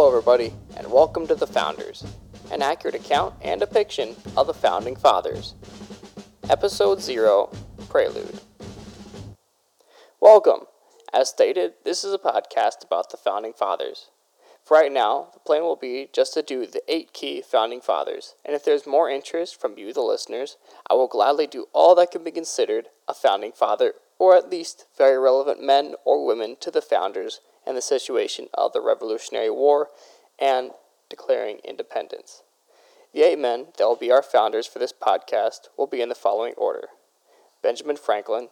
Hello, everybody, and welcome to The Founders, an accurate account and depiction of the Founding Fathers. Episode 0 Prelude. Welcome. As stated, this is a podcast about the Founding Fathers. For right now, the plan will be just to do the eight key Founding Fathers, and if there's more interest from you, the listeners, I will gladly do all that can be considered a Founding Father, or at least very relevant men or women to the founders and the situation of the Revolutionary War and declaring independence. The eight men that will be our founders for this podcast will be in the following order Benjamin Franklin,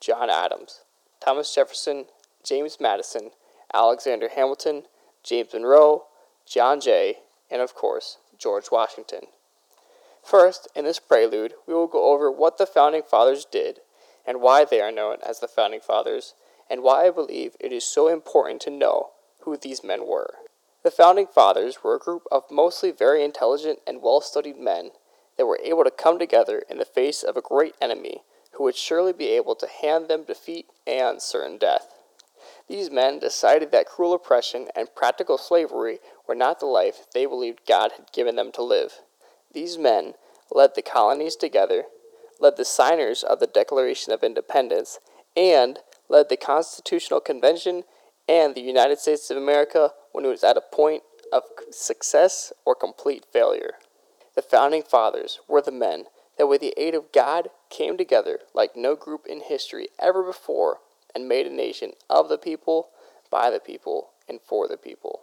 John Adams, Thomas Jefferson, James Madison, Alexander Hamilton, James Monroe, John Jay, and of course, George Washington. First, in this prelude, we will go over what the Founding Fathers did and why they are known as the Founding Fathers and why I believe it is so important to know who these men were. The Founding Fathers were a group of mostly very intelligent and well studied men that were able to come together in the face of a great enemy who would surely be able to hand them defeat and certain death. These men decided that cruel oppression and practical slavery were not the life they believed God had given them to live. These men led the colonies together, led the signers of the Declaration of Independence, and led the Constitutional Convention and the United States of America when it was at a point of success or complete failure. The Founding Fathers were the men that, with the aid of God, came together like no group in history ever before and made a nation of the people, by the people, and for the people.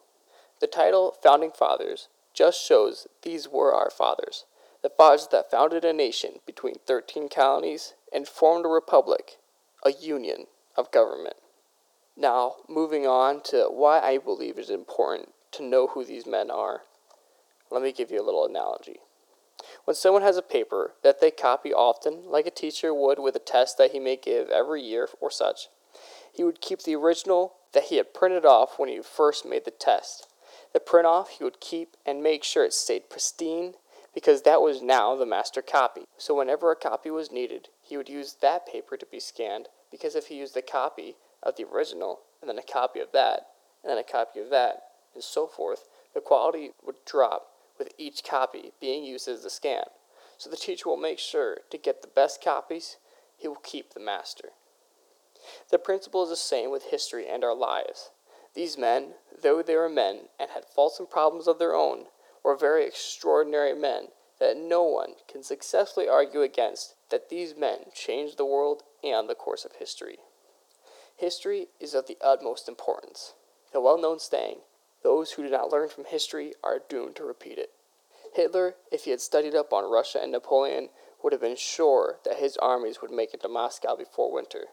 The title Founding Fathers just shows these were our fathers, the fathers that founded a nation between 13 colonies and formed a republic, a union of government. Now, moving on to why I believe it is important to know who these men are, let me give you a little analogy. When someone has a paper that they copy often, like a teacher would with a test that he may give every year or such, he would keep the original that he had printed off when he first made the test. The print off he would keep and make sure it stayed pristine because that was now the master copy. So whenever a copy was needed, he would use that paper to be scanned because if he used a copy of the original and then a copy of that and then a copy of that and so forth, the quality would drop with each copy being used as the scan. So the teacher will make sure to get the best copies, he will keep the master. The principle is the same with history and our lives. These men, though they were men and had faults and problems of their own, were very extraordinary men that no one can successfully argue against that these men changed the world and the course of history. History is of the utmost importance. The well known saying, those who do not learn from history are doomed to repeat it. Hitler, if he had studied up on Russia and Napoleon, would have been sure that his armies would make it to Moscow before winter.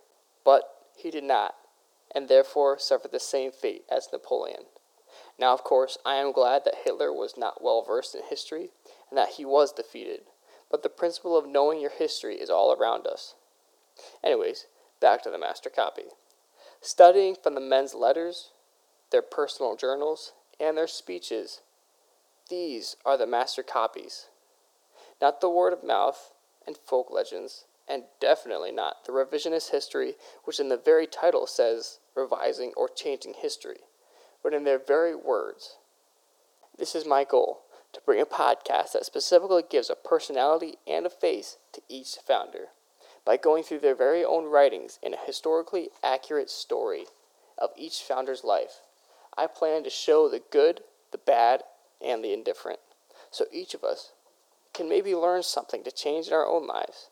But he did not, and therefore suffered the same fate as Napoleon. Now, of course, I am glad that Hitler was not well versed in history and that he was defeated, but the principle of knowing your history is all around us. Anyways, back to the master copy. Studying from the men's letters, their personal journals, and their speeches, these are the master copies. Not the word of mouth and folk legends, and definitely not the revisionist history, which in the very title says revising or changing history, but in their very words. This is my goal to bring a podcast that specifically gives a personality and a face to each founder by going through their very own writings in a historically accurate story of each founder's life. I plan to show the good, the bad, and the indifferent, so each of us can maybe learn something to change in our own lives.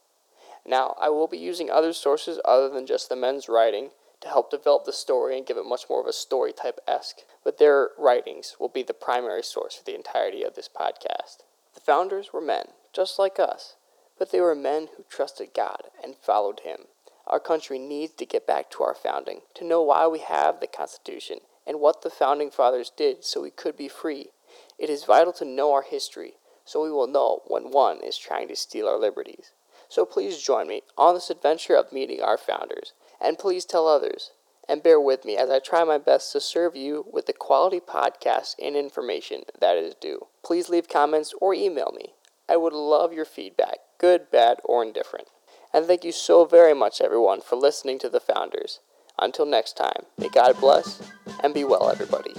Now, I will be using other sources other than just the men's writing to help develop the story and give it much more of a story type esque, but their writings will be the primary source for the entirety of this podcast. The founders were men, just like us, but they were men who trusted God and followed Him. Our country needs to get back to our founding, to know why we have the Constitution and what the founding fathers did so we could be free. It is vital to know our history so we will know when one is trying to steal our liberties. So please join me on this adventure of meeting our founders, and please tell others. And bear with me as I try my best to serve you with the quality podcast and information that is due. Please leave comments or email me. I would love your feedback, good, bad, or indifferent. And thank you so very much, everyone, for listening to the Founders. Until next time, may God bless and be well, everybody.